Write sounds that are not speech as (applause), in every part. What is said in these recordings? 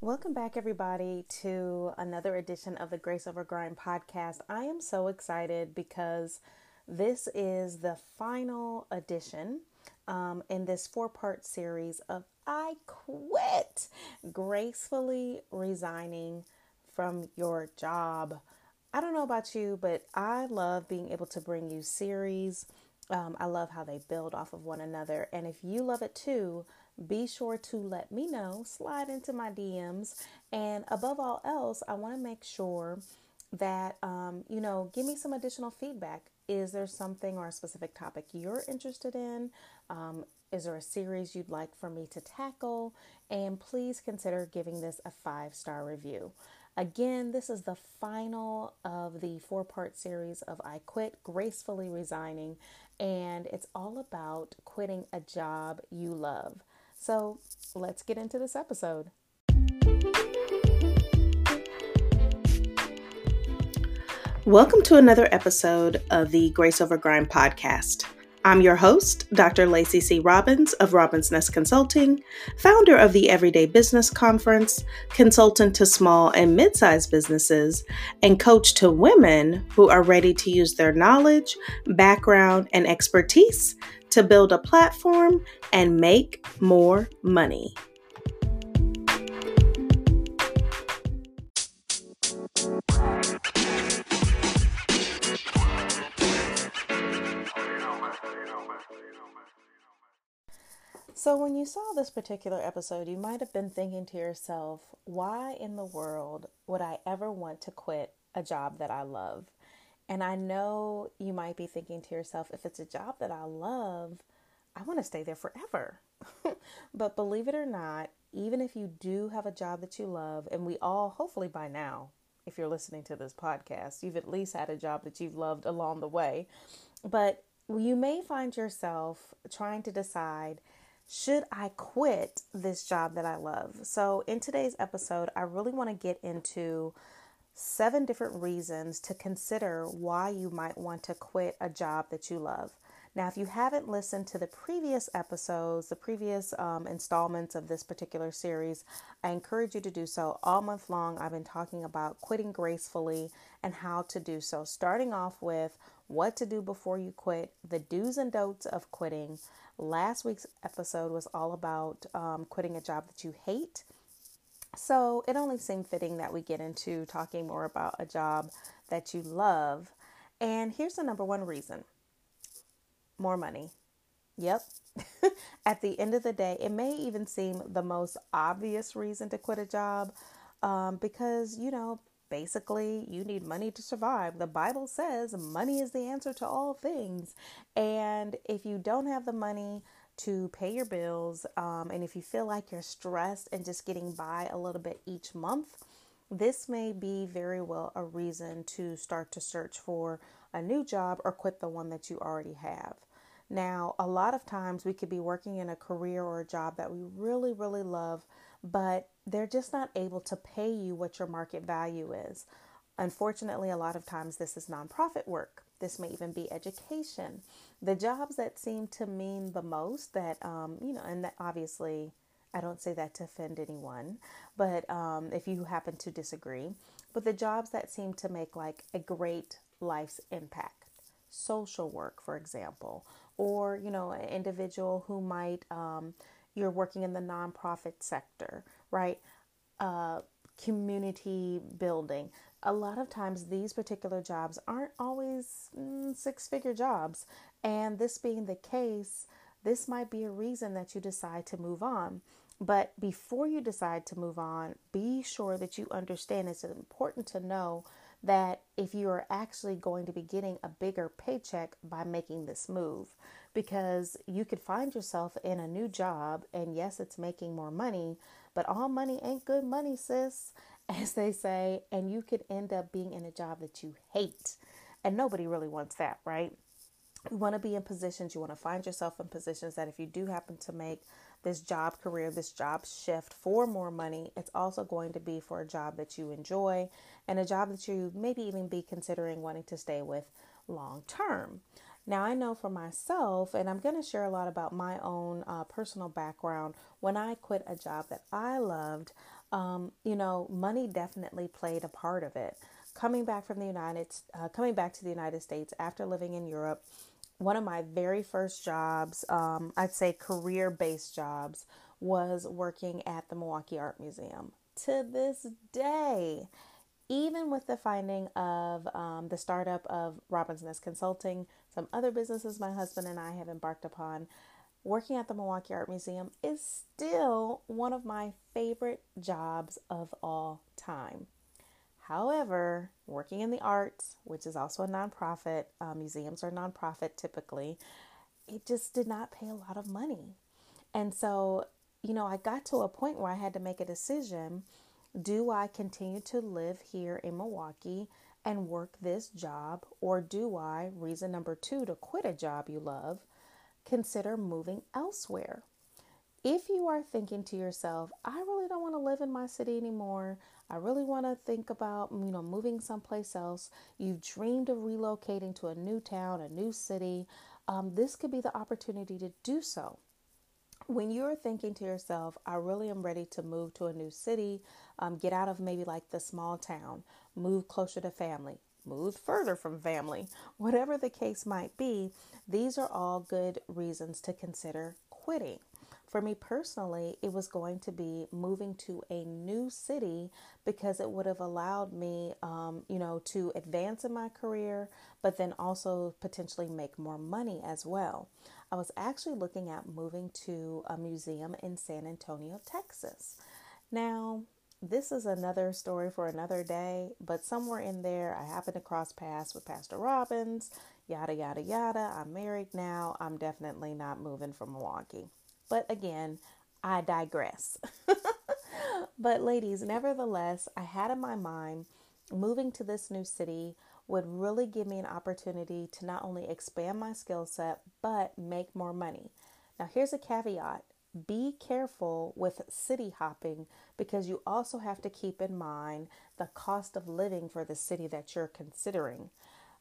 Welcome back, everybody, to another edition of the Grace Over Grind podcast. I am so excited because this is the final edition um, in this four part series of I Quit Gracefully Resigning from Your Job. I don't know about you, but I love being able to bring you series. Um, I love how they build off of one another. And if you love it too, be sure to let me know, slide into my DMs, and above all else, I want to make sure that um, you know, give me some additional feedback. Is there something or a specific topic you're interested in? Um, is there a series you'd like for me to tackle? And please consider giving this a five star review. Again, this is the final of the four part series of I Quit Gracefully Resigning, and it's all about quitting a job you love. So let's get into this episode. Welcome to another episode of the Grace Over Grind podcast. I'm your host, Dr. Lacey C. Robbins of Robbins Nest Consulting, founder of the Everyday Business Conference, consultant to small and mid sized businesses, and coach to women who are ready to use their knowledge, background, and expertise to build a platform and make more money. So, when you saw this particular episode, you might have been thinking to yourself, why in the world would I ever want to quit a job that I love? And I know you might be thinking to yourself, if it's a job that I love, I want to stay there forever. (laughs) but believe it or not, even if you do have a job that you love, and we all, hopefully by now, if you're listening to this podcast, you've at least had a job that you've loved along the way. But you may find yourself trying to decide should I quit this job that I love? So, in today's episode, I really want to get into seven different reasons to consider why you might want to quit a job that you love. Now, if you haven't listened to the previous episodes, the previous um, installments of this particular series, I encourage you to do so. All month long, I've been talking about quitting gracefully and how to do so, starting off with what to do before you quit, the do's and don'ts of quitting. Last week's episode was all about um, quitting a job that you hate so it only seemed fitting that we get into talking more about a job that you love. And here's the number one reason more money. Yep. (laughs) At the end of the day, it may even seem the most obvious reason to quit a job um, because, you know, basically you need money to survive. The Bible says money is the answer to all things. And if you don't have the money, to pay your bills. Um, and if you feel like you're stressed and just getting by a little bit each month, this may be very well a reason to start to search for a new job or quit the one that you already have. Now, a lot of times we could be working in a career or a job that we really, really love, but they're just not able to pay you what your market value is. Unfortunately, a lot of times this is nonprofit work. This may even be education. The jobs that seem to mean the most that, um, you know, and that obviously I don't say that to offend anyone, but um, if you happen to disagree, but the jobs that seem to make like a great life's impact, social work, for example, or, you know, an individual who might, um, you're working in the nonprofit sector, right? Uh, community building a lot of times these particular jobs aren't always mm, six figure jobs. And this being the case, this might be a reason that you decide to move on. But before you decide to move on, be sure that you understand it's important to know that if you are actually going to be getting a bigger paycheck by making this move, because you could find yourself in a new job and yes, it's making more money, but all money ain't good money, sis as they say, and you could end up being in a job that you hate. And nobody really wants that, right? You want to be in positions, you want to find yourself in positions that if you do happen to make this job career, this job shift for more money, it's also going to be for a job that you enjoy and a job that you maybe even be considering wanting to stay with long term. Now, I know for myself, and I'm going to share a lot about my own uh, personal background. When I quit a job that I loved, Um, you know, money definitely played a part of it. Coming back from the United, uh, coming back to the United States after living in Europe, one of my very first jobs, um, I'd say career based jobs, was working at the Milwaukee Art Museum. To this day, even with the finding of um, the startup of Robbins Nest Consulting, some other businesses my husband and I have embarked upon, working at the Milwaukee Art Museum is still one of my favorite jobs of all time. However, working in the arts, which is also a nonprofit, uh, museums are nonprofit typically, it just did not pay a lot of money. And so, you know, I got to a point where I had to make a decision do I continue to live here in Milwaukee and work this job, or do I, reason number two, to quit a job you love, consider moving elsewhere? If you are thinking to yourself, I really don't want to live in my city anymore, I really want to think about, you know, moving someplace else. You've dreamed of relocating to a new town, a new city. Um, this could be the opportunity to do so. When you're thinking to yourself, I really am ready to move to a new city, um, get out of maybe like the small town, move closer to family, move further from family, whatever the case might be, these are all good reasons to consider quitting. For me personally, it was going to be moving to a new city because it would have allowed me, um, you know, to advance in my career, but then also potentially make more money as well. I was actually looking at moving to a museum in San Antonio, Texas. Now, this is another story for another day, but somewhere in there, I happened to cross paths with Pastor Robbins, yada, yada, yada. I'm married now. I'm definitely not moving from Milwaukee. But again, I digress. (laughs) but, ladies, nevertheless, I had in my mind moving to this new city would really give me an opportunity to not only expand my skill set, but make more money. Now, here's a caveat be careful with city hopping because you also have to keep in mind the cost of living for the city that you're considering.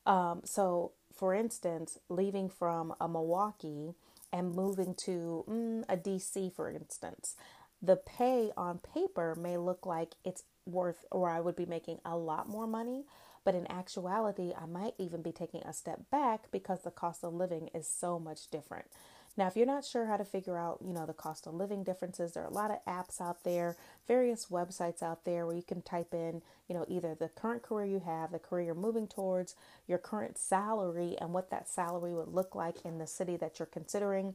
Um, so, for instance, leaving from a Milwaukee and moving to mm, a DC, for instance, the pay on paper may look like it's worth, or I would be making a lot more money, but in actuality, I might even be taking a step back because the cost of living is so much different. Now, if you're not sure how to figure out, you know, the cost of living differences, there are a lot of apps out there, various websites out there where you can type in, you know, either the current career you have, the career you're moving towards, your current salary, and what that salary would look like in the city that you're considering.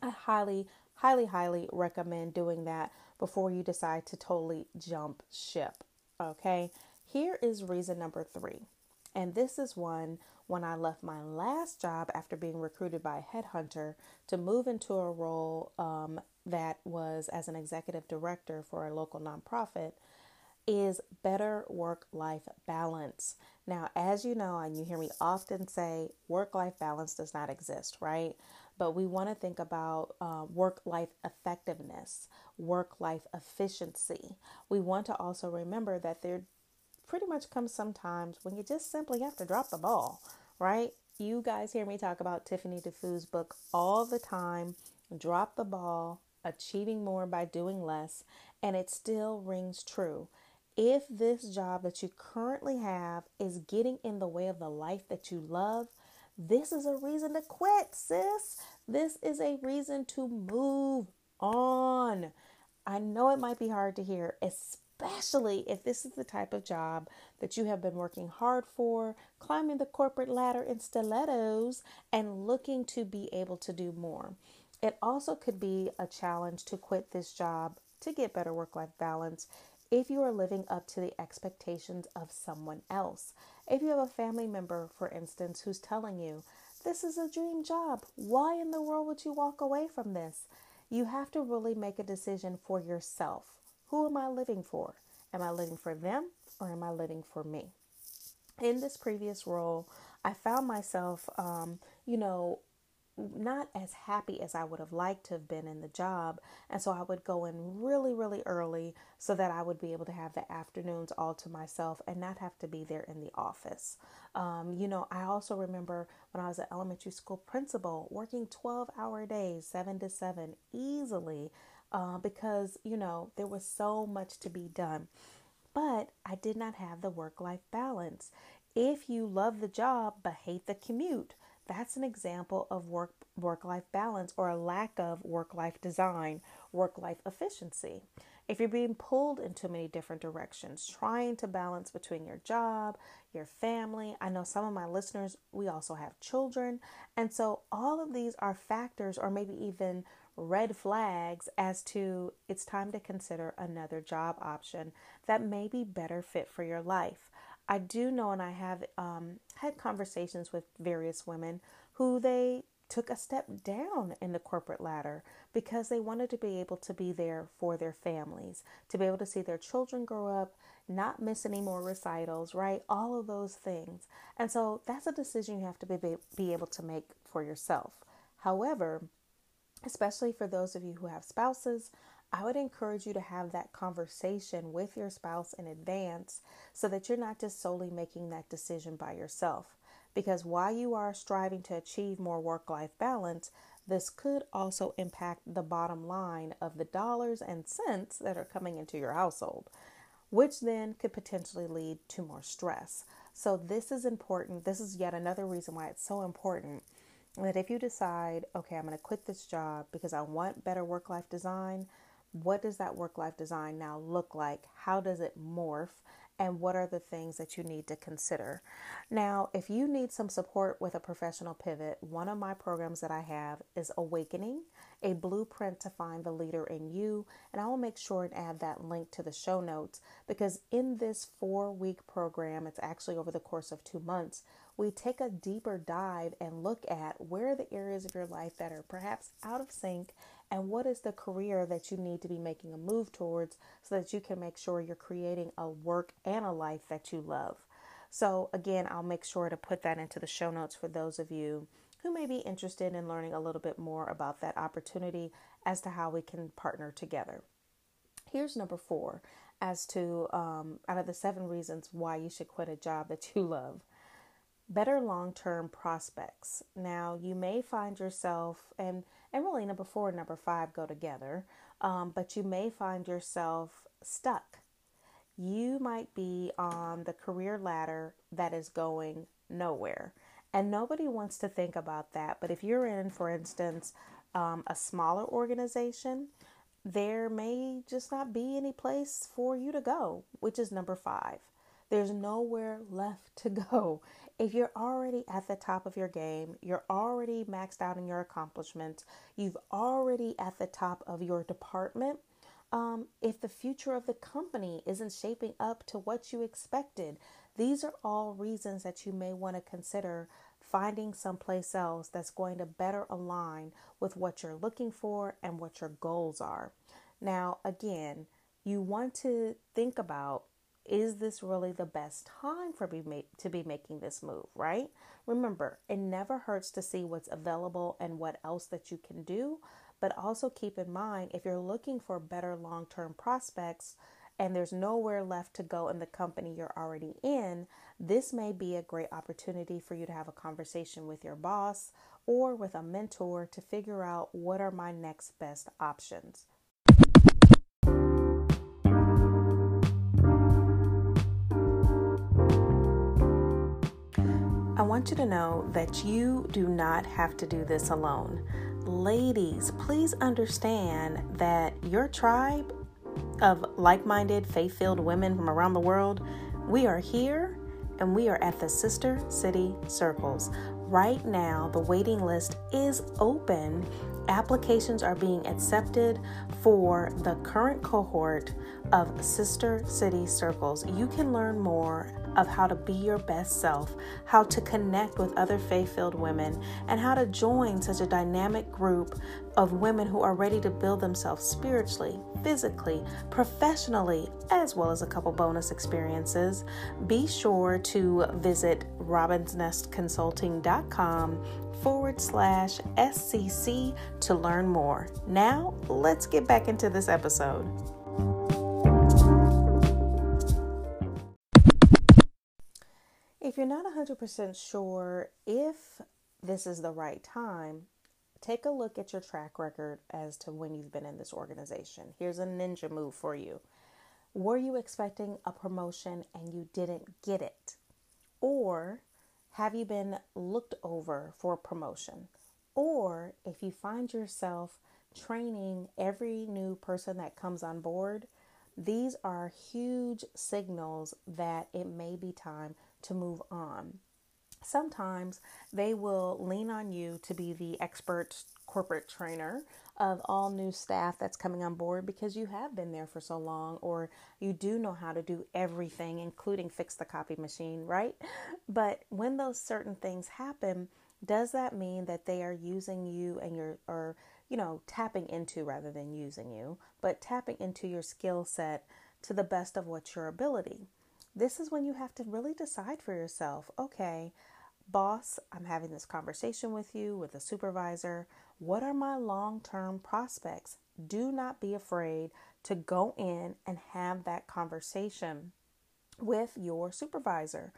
I highly, highly, highly recommend doing that before you decide to totally jump ship. Okay, here is reason number three. And this is one when I left my last job after being recruited by a headhunter to move into a role um, that was as an executive director for a local nonprofit is better work life balance. Now, as you know, and you hear me often say, work life balance does not exist, right? But we want to think about uh, work life effectiveness, work life efficiency. We want to also remember that there pretty much comes sometimes when you just simply have to drop the ball right? You guys hear me talk about Tiffany Dufu's book all the time. Drop the ball, achieving more by doing less, and it still rings true. If this job that you currently have is getting in the way of the life that you love, this is a reason to quit, sis. This is a reason to move on. I know it might be hard to hear, especially especially if this is the type of job that you have been working hard for, climbing the corporate ladder in stilettos, and looking to be able to do more. It also could be a challenge to quit this job to get better work life balance if you are living up to the expectations of someone else. If you have a family member, for instance, who's telling you, This is a dream job, why in the world would you walk away from this? You have to really make a decision for yourself. Who am I living for? Am I living for them or am I living for me? In this previous role, I found myself, um, you know, not as happy as I would have liked to have been in the job. And so I would go in really, really early so that I would be able to have the afternoons all to myself and not have to be there in the office. Um, you know, I also remember when I was an elementary school principal working 12 hour days, seven to seven, easily uh, because, you know, there was so much to be done. But I did not have the work life balance. If you love the job but hate the commute, that's an example of work work life balance or a lack of work life design, work life efficiency. If you're being pulled in too many different directions, trying to balance between your job, your family, I know some of my listeners, we also have children. And so all of these are factors or maybe even red flags as to it's time to consider another job option that may be better fit for your life. I do know, and I have um, had conversations with various women who they took a step down in the corporate ladder because they wanted to be able to be there for their families, to be able to see their children grow up, not miss any more recitals, right? All of those things. And so that's a decision you have to be, be able to make for yourself. However, especially for those of you who have spouses, I would encourage you to have that conversation with your spouse in advance so that you're not just solely making that decision by yourself. Because while you are striving to achieve more work life balance, this could also impact the bottom line of the dollars and cents that are coming into your household, which then could potentially lead to more stress. So, this is important. This is yet another reason why it's so important that if you decide, okay, I'm going to quit this job because I want better work life design, what does that work life design now look like? How does it morph? and what are the things that you need to consider. Now, if you need some support with a professional pivot, one of my programs that I have is Awakening, a blueprint to find the leader in you. And I will make sure and add that link to the show notes because in this four week program, it's actually over the course of two months, we take a deeper dive and look at where are the areas of your life that are perhaps out of sync and what is the career that you need to be making a move towards so that you can make sure you're creating a work and a life that you love. So, again, I'll make sure to put that into the show notes for those of you who may be interested in learning a little bit more about that opportunity as to how we can partner together. Here's number four as to um, out of the seven reasons why you should quit a job that you (laughs) love better long term prospects. Now, you may find yourself, and, and really number four and number five go together, um, but you may find yourself stuck. You might be on the career ladder that is going nowhere. And nobody wants to think about that. But if you're in, for instance, um, a smaller organization, there may just not be any place for you to go, which is number five. There's nowhere left to go if you're already at the top of your game, you're already maxed out in your accomplishments, you've already at the top of your department, um, if the future of the company isn't shaping up to what you expected, these are all reasons that you may want to consider finding someplace else that's going to better align with what you're looking for and what your goals are. Now, again, you want to think about is this really the best time for me to be making this move, right? Remember, it never hurts to see what's available and what else that you can do, but also keep in mind if you're looking for better long term prospects and there's nowhere left to go in the company you're already in, this may be a great opportunity for you to have a conversation with your boss or with a mentor to figure out what are my next best options. Want you to know that you do not have to do this alone. Ladies, please understand that your tribe of like minded, faith filled women from around the world, we are here and we are at the Sister City Circles. Right now, the waiting list is open. Applications are being accepted for the current cohort of Sister City Circles. You can learn more of how to be your best self, how to connect with other faith filled women, and how to join such a dynamic group of women who are ready to build themselves spiritually, physically, professionally, as well as a couple bonus experiences. Be sure to visit robinsnestconsulting.com forward slash SCC to learn more. Now, let's get back into this episode. If you're not 100% sure if this is the right time take a look at your track record as to when you've been in this organization. Here's a ninja move for you. Were you expecting a promotion and you didn't get it? Or have you been looked over for a promotion? Or if you find yourself training every new person that comes on board, these are huge signals that it may be time to move on. Sometimes they will lean on you to be the expert corporate trainer of all new staff that's coming on board because you have been there for so long or you do know how to do everything including fix the copy machine right but when those certain things happen does that mean that they are using you and your or you know tapping into rather than using you but tapping into your skill set to the best of what your ability this is when you have to really decide for yourself okay boss i'm having this conversation with you with a supervisor what are my long term prospects? Do not be afraid to go in and have that conversation with your supervisor.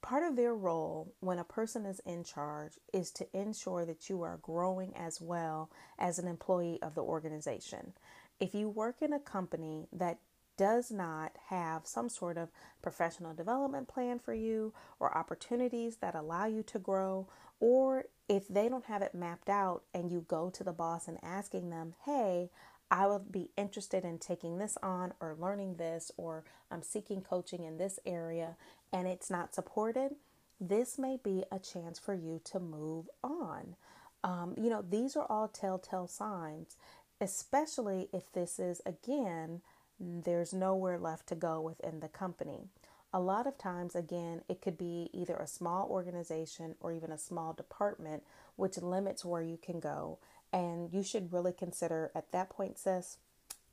Part of their role when a person is in charge is to ensure that you are growing as well as an employee of the organization. If you work in a company that does not have some sort of professional development plan for you or opportunities that allow you to grow, or if they don't have it mapped out and you go to the boss and asking them, hey, I would be interested in taking this on or learning this, or I'm seeking coaching in this area and it's not supported, this may be a chance for you to move on. Um, you know, these are all telltale signs, especially if this is, again, there's nowhere left to go within the company. A lot of times, again, it could be either a small organization or even a small department, which limits where you can go. And you should really consider at that point, sis,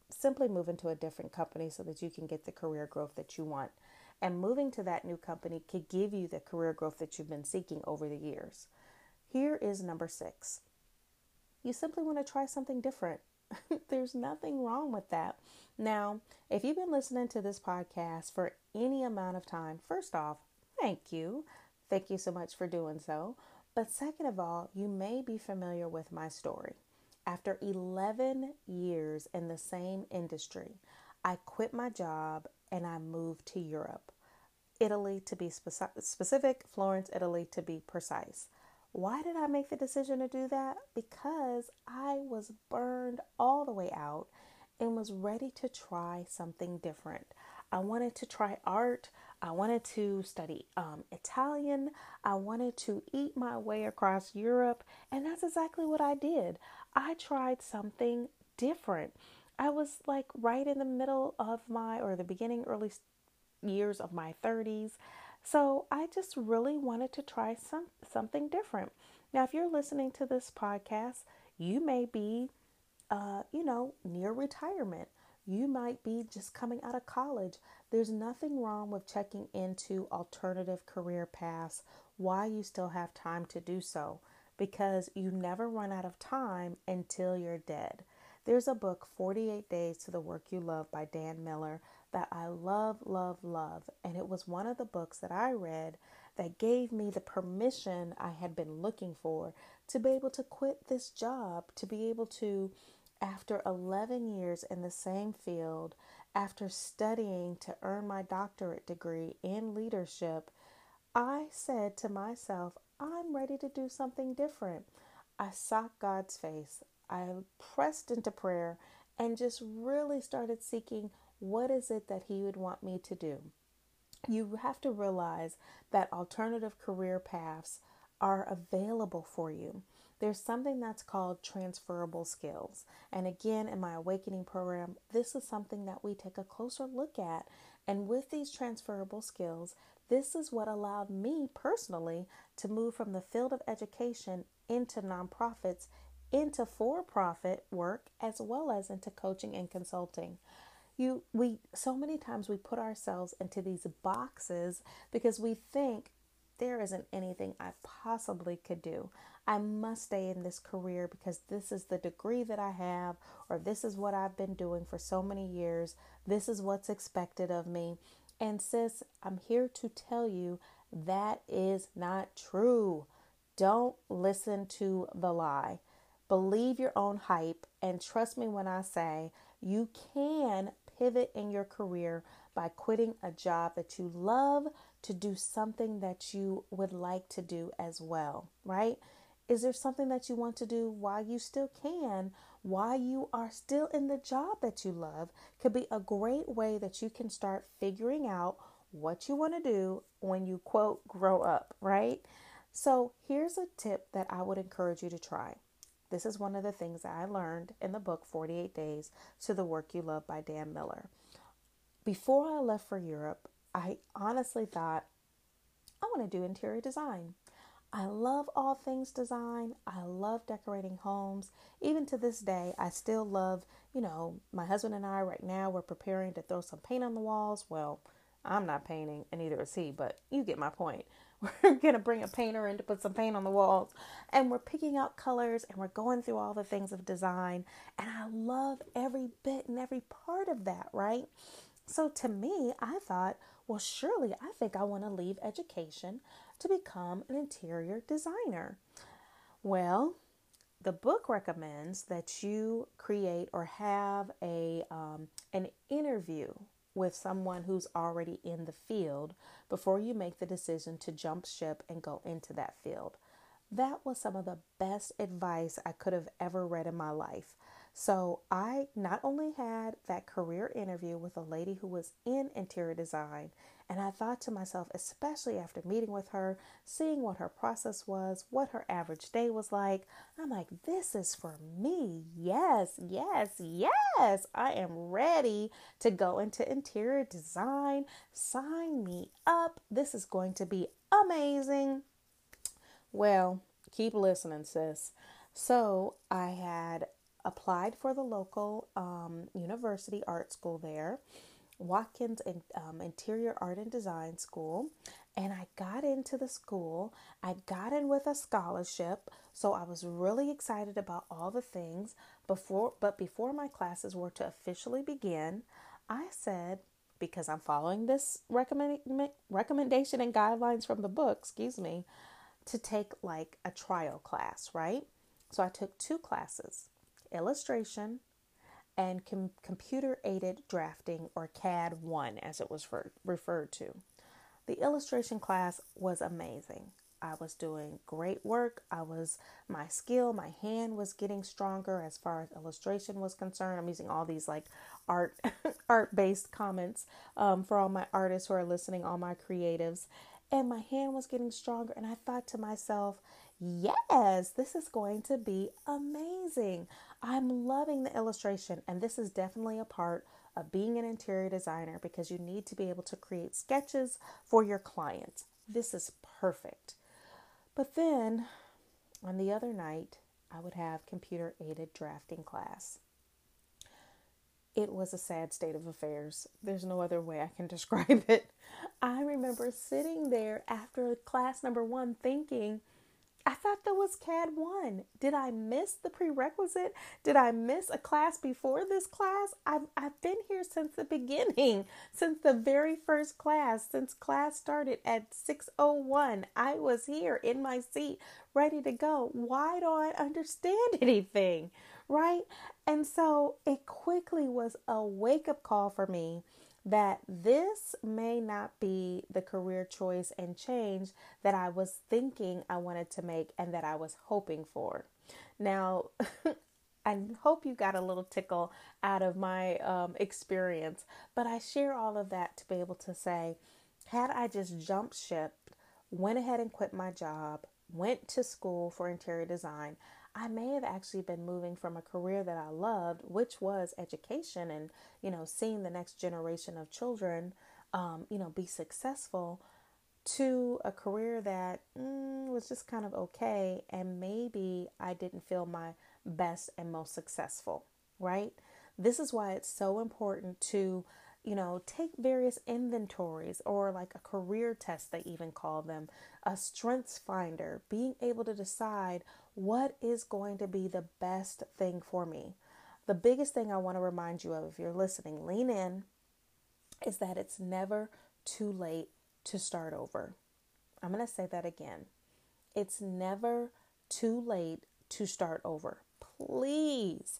simply move into a different company so that you can get the career growth that you want. And moving to that new company could give you the career growth that you've been seeking over the years. Here is number six you simply want to try something different. (laughs) There's nothing wrong with that. Now, if you've been listening to this podcast for any amount of time, first off, thank you. Thank you so much for doing so. But second of all, you may be familiar with my story. After 11 years in the same industry, I quit my job and I moved to Europe. Italy to be specific, Florence, Italy to be precise. Why did I make the decision to do that? Because I was burned all the way out and was ready to try something different. I wanted to try art. I wanted to study um, Italian. I wanted to eat my way across Europe. And that's exactly what I did. I tried something different. I was like right in the middle of my, or the beginning, early years of my 30s. So I just really wanted to try some something different. Now, if you're listening to this podcast, you may be uh, you know, near retirement. You might be just coming out of college. There's nothing wrong with checking into alternative career paths while you still have time to do so because you never run out of time until you're dead. There's a book, 48 Days to the Work You Love by Dan Miller, that I love, love, love. And it was one of the books that I read that gave me the permission I had been looking for to be able to quit this job, to be able to after 11 years in the same field, after studying to earn my doctorate degree in leadership, I said to myself, I'm ready to do something different. I sought God's face. I pressed into prayer and just really started seeking what is it that He would want me to do. You have to realize that alternative career paths are available for you there's something that's called transferable skills. And again, in my awakening program, this is something that we take a closer look at. And with these transferable skills, this is what allowed me personally to move from the field of education into nonprofits, into for profit work, as well as into coaching and consulting you we so many times we put ourselves into these boxes because we think there isn't anything I possibly could do. I must stay in this career because this is the degree that I have, or this is what I've been doing for so many years. This is what's expected of me. And, sis, I'm here to tell you that is not true. Don't listen to the lie. Believe your own hype and trust me when I say you can pivot in your career by quitting a job that you love to do something that you would like to do as well, right? Is there something that you want to do while you still can, while you are still in the job that you love? Could be a great way that you can start figuring out what you want to do when you quote grow up, right? So, here's a tip that I would encourage you to try. This is one of the things that I learned in the book 48 Days to the Work You Love by Dan Miller. Before I left for Europe, I honestly thought I want to do interior design. I love all things design. I love decorating homes. Even to this day, I still love, you know, my husband and I right now, we're preparing to throw some paint on the walls. Well, I'm not painting, and neither is he, but you get my point. We're going to bring a painter in to put some paint on the walls, and we're picking out colors and we're going through all the things of design. And I love every bit and every part of that, right? So to me, I thought, well, surely I think I want to leave education to become an interior designer. Well, the book recommends that you create or have a um, an interview with someone who's already in the field before you make the decision to jump ship and go into that field. That was some of the best advice I could have ever read in my life. So I not only had that career interview with a lady who was in interior design, and I thought to myself, especially after meeting with her, seeing what her process was, what her average day was like, I'm like, this is for me. Yes, yes, yes. I am ready to go into interior design. Sign me up. This is going to be amazing. Well, keep listening, sis. So I had applied for the local um, university art school there, Watkins in, um, Interior Art and Design School, and I got into the school. I got in with a scholarship, so I was really excited about all the things. Before, but before my classes were to officially begin, I said, because I'm following this recommend, recommendation and guidelines from the book, excuse me, to take like a trial class, right? So I took two classes illustration, and com- computer aided drafting, or CAD 1 as it was referred to. The illustration class was amazing. I was doing great work. I was my skill, my hand was getting stronger as far as illustration was concerned. I'm using all these like art (laughs) art based comments um, for all my artists who are listening, all my creatives, and my hand was getting stronger. And I thought to myself, yes, this is going to be amazing. I'm loving the illustration, and this is definitely a part of being an interior designer because you need to be able to create sketches for your clients. This is perfect. But then on the other night, I would have computer aided drafting class. It was a sad state of affairs. There's no other way I can (laughs) describe it. I remember sitting there after class number one thinking, I thought that was CAD 1. Did I miss the prerequisite? Did I miss a class before this class? I've, I've been here since the beginning, (laughs) since the very first class, since class started at 6:01. I was here in my seat, ready to go. Why don't I understand (laughs) anything? Right? And so it quickly was a wake-up call for me that this may not be the career choice and change that I was thinking I wanted to make and that I was hoping for. Now, (laughs) I hope you got a little tickle out of my um, experience, but I share all of that to be able to say, had I just jumped ship, went ahead and quit my job, went to school for interior design, I may have actually been moving from a career that I loved, which was education and, you know, seeing the next generation of children, um, you know, be successful to a career that mm, was just kind of okay. And maybe I didn't feel my best and most successful, right? This is why it's so important to you know, take various inventories or like a career test, they even call them, a strengths finder, being able to decide what is going to be the best thing for me. The biggest thing I want to remind you of, if you're listening, lean in, is that it's never too late to start over. I'm going to say that again. It's never too late to start over. please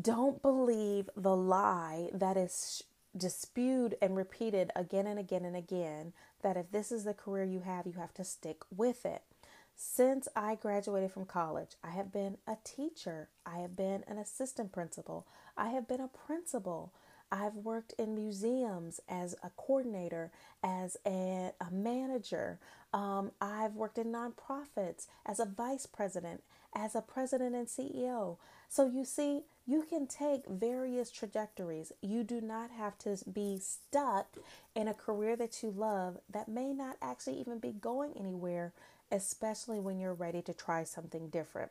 don't believe the lie that is disputed and repeated again and again and again that if this is the career you have, you have to stick with it. Since I graduated from college, I have been a teacher, I have been an assistant principal, I have been a principal. I've worked in museums as a coordinator, as a, a manager. Um, I've worked in nonprofits as a vice president, as a president and CEO. So you see, you can take various trajectories. You do not have to be stuck in a career that you love that may not actually even be going anywhere, especially when you're ready to try something different.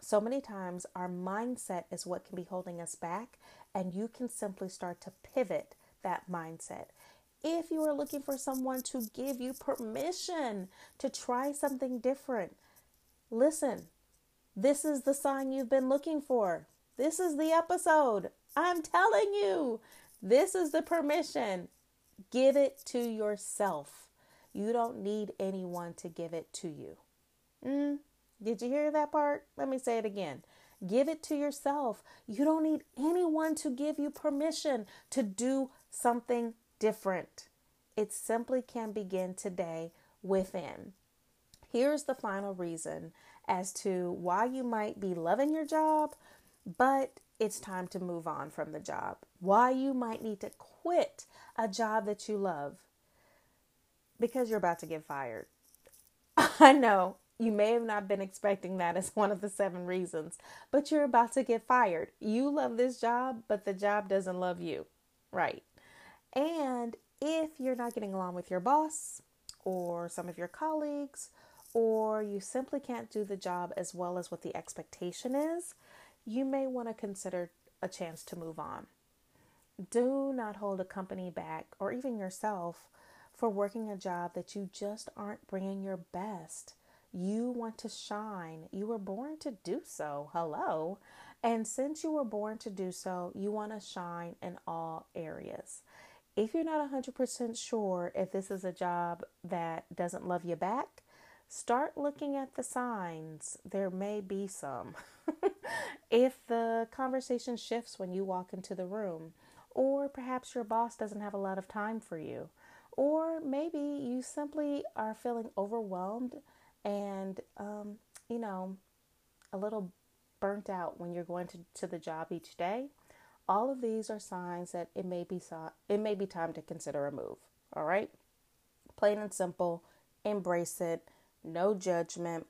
So many times, our mindset is what can be holding us back, and you can simply start to pivot that mindset. If you are looking for someone to give you permission to try something different, listen, this is the sign you've been looking for. This is the episode. I'm telling you, this is the permission. Give it to yourself. You don't need anyone to give it to you. Mm, did you hear that part? Let me say it again. Give it to yourself. You don't need anyone to give you permission to do something different. It simply can begin today within. Here's the final reason as to why you might be loving your job, but it's time to move on from the job. Why you might need to quit a job that you love because you're about to get fired. (laughs) I know you may have not been expecting that as one of the seven reasons, but you're about to get fired. You love this job, but the job doesn't love you. Right. And if you're not getting along with your boss or some of your colleagues, or you simply can't do the job as well as what the expectation is, you may want to consider a chance to move on. Do not hold a company back or even yourself for working a job that you just aren't bringing your best. You want to shine. You were born to do so. Hello. And since you were born to do so, you want to shine in all areas. If you're not 100% sure if this is a job that doesn't love you back, start looking at the signs. There may be some. (laughs) if the conversation shifts when you walk into the room, or perhaps your boss doesn't have a lot of time for you, or maybe you simply are feeling overwhelmed and, um, you know, a little burnt out when you're going to, to the job each day. All of these are signs that it may be so, it may be time to consider a move. All right, plain and simple. Embrace it no judgment,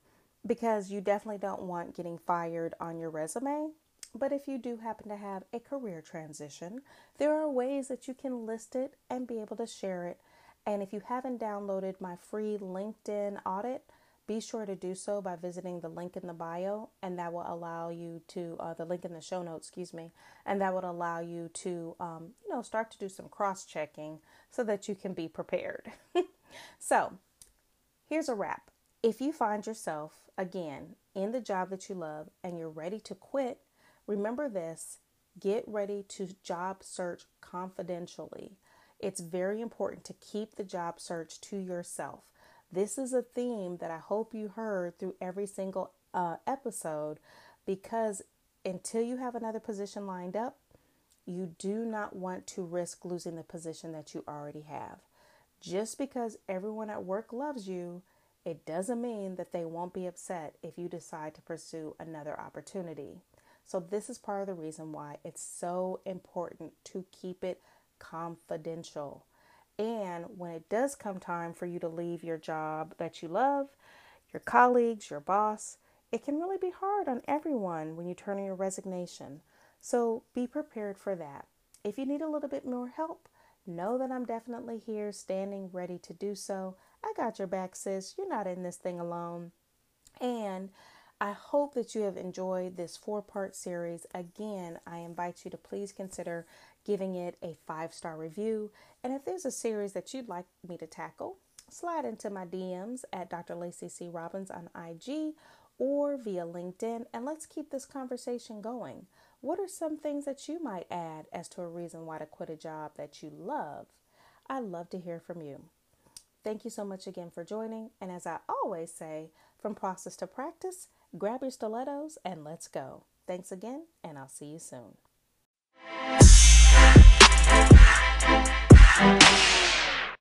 because you definitely don't want getting fired on your resume. But if you do happen to have a career transition, there are ways that you can list it and be able to share it. And if you haven't downloaded my free LinkedIn audit, be sure to do so by visiting the link in the bio, and that will allow you to uh, the link in the show notes, excuse me, and that would allow you to, um, you know, start to do some cross checking so that you can be prepared. (laughs) so, here's a wrap. If you find yourself again in the job that you love and you're ready to quit, remember this get ready to job search confidentially. It's very important to keep the job search to yourself. This is a theme that I hope you heard through every single uh, episode because until you have another position lined up, you do not want to risk losing the position that you already have. Just because everyone at work loves you it doesn't mean that they won't be upset if you decide to pursue another opportunity. So, this is part of the reason why it's so important to keep it confidential. And when it does come time for you to leave your job that you love, your colleagues, your boss, it can really be hard on everyone when you turn in your resignation. So, be prepared for that. If you need a little bit more help, know that I'm definitely here standing ready to do so. I got your back, sis. You're not in this thing alone. And I hope that you have enjoyed this four part series. Again, I invite you to please consider giving it a five star review. And if there's a series that you'd like me to tackle, slide into my DMs at Dr. Lacey C. Robbins on IG or via LinkedIn and let's keep this conversation going. What are some things that you might add as to a reason why to quit a job that you love? I'd love to hear from you. Thank you so much again for joining. And as I always say, from process to practice, grab your stilettos and let's go. Thanks again, and I'll see you soon.